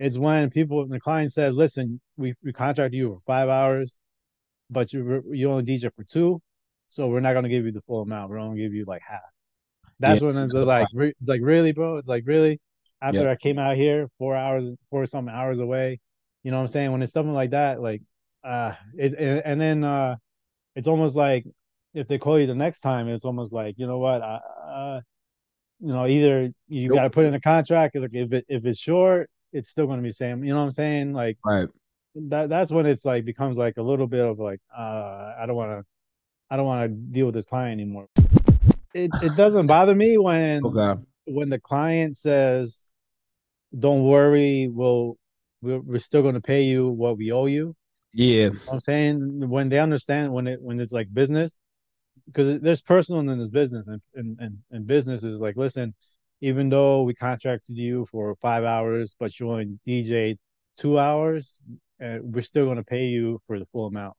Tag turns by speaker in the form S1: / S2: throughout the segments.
S1: It's when people, the client says, "Listen, we we contract you for five hours, but you you only DJ for two, so we're not gonna give you the full amount. We're only gonna give you like half." That's
S2: Yeah,
S1: when it's
S2: that's
S1: like, re- it's like really, bro. It's like really. After
S2: Yeah.
S1: I came out here, four hours, four some hours away, you know what I'm saying? When it's something like that, like, uh, it, and, and then uh, it's almost like if they call you the next time, it's almost like you know what, I, uh, you know, either you
S2: Nope.
S1: got to put in a contract, like if it if it's short, it's still going to be same. You know what I'm saying? Like
S2: Right.
S1: that that's when it's like becomes like a little bit of like uh I don't want to I don't want to deal with this client anymore. It it doesn't bother me when
S2: Okay.
S1: when the client says, "Don't worry, we'll we're, we're still going to pay you what we owe you."
S2: Yeah.
S1: You know what I'm saying when they understand when it when it's like business because there's personal and then there's business and, and and and business is like listen even though we contracted you for five hours but you only DJ two hours uh, we're still going to pay you for the full amount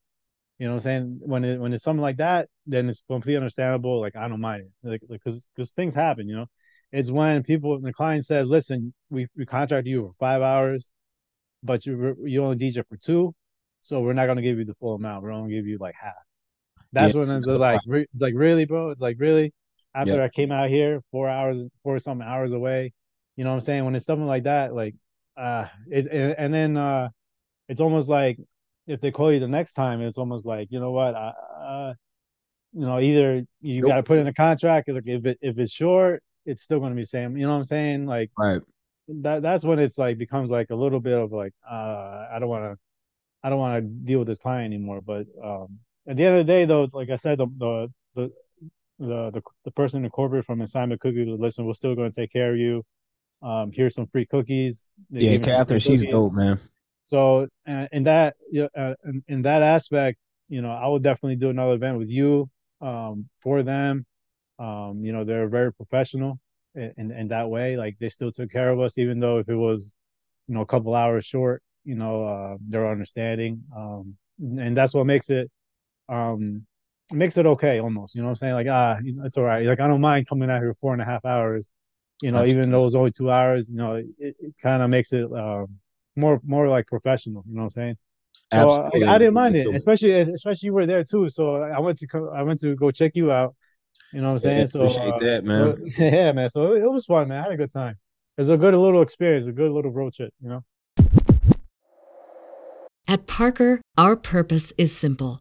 S1: you know what I'm saying when it when it's something like that then it's completely understandable like I don't mind it like because because things happen you know it's when people the client says listen we we contracted you for five hours but you you only DJ for two so we're not gonna give you the full amount. We're only going to give you like half. That's
S2: Yeah,
S1: when it's like, re- it's like really, bro. It's like really. After
S2: Yeah.
S1: I came out here, four hours, four some hours away. You know what I'm saying? When it's something like that, like, uh, it, and, and then uh, it's almost like if they call you the next time, it's almost like you know what, I, uh, you know, either you
S2: Nope.
S1: got to put in a contract. Like if it if it's short, it's still gonna be same. You know what I'm saying? Like
S2: Right.
S1: that that's when it's like becomes like a little bit of like uh I don't want to I don't want to deal with this client anymore. But um at the end of the day, though, like I said, the the the the the, the person in corporate from Assignment Cookie, listen, we're still going to take care of you. Um, here's some free cookies. They
S2: Yeah, Catherine, she's
S1: cookies.
S2: dope, man.
S1: So uh, in that uh, in, in that aspect, you know, I would definitely do another event with you um, for them. Um, you know, they're very professional in, in in that way. Like they still took care of us, even though if it was, you know, a couple hours short. You know, uh, they're understanding, um, and that's what makes it um makes it okay almost. You know what I'm saying? Like ah, you know, it's all right. Like I don't mind coming out here four and a half hours. You know, even though it's only two hours. You know, it, it kind of makes it um more more like professional. You know what I'm saying? So
S2: Absolutely.
S1: I, I didn't mind it, especially especially you were there too. So I went to co- I went to go check you out. You know what I'm
S2: Yeah,
S1: saying? so
S2: appreciate
S1: uh,
S2: that, man.
S1: so- yeah, man. So it, it was fun, man. I had a good time. It was a good little experience, a good little road trip. You know.
S3: At Parker, our purpose is simple.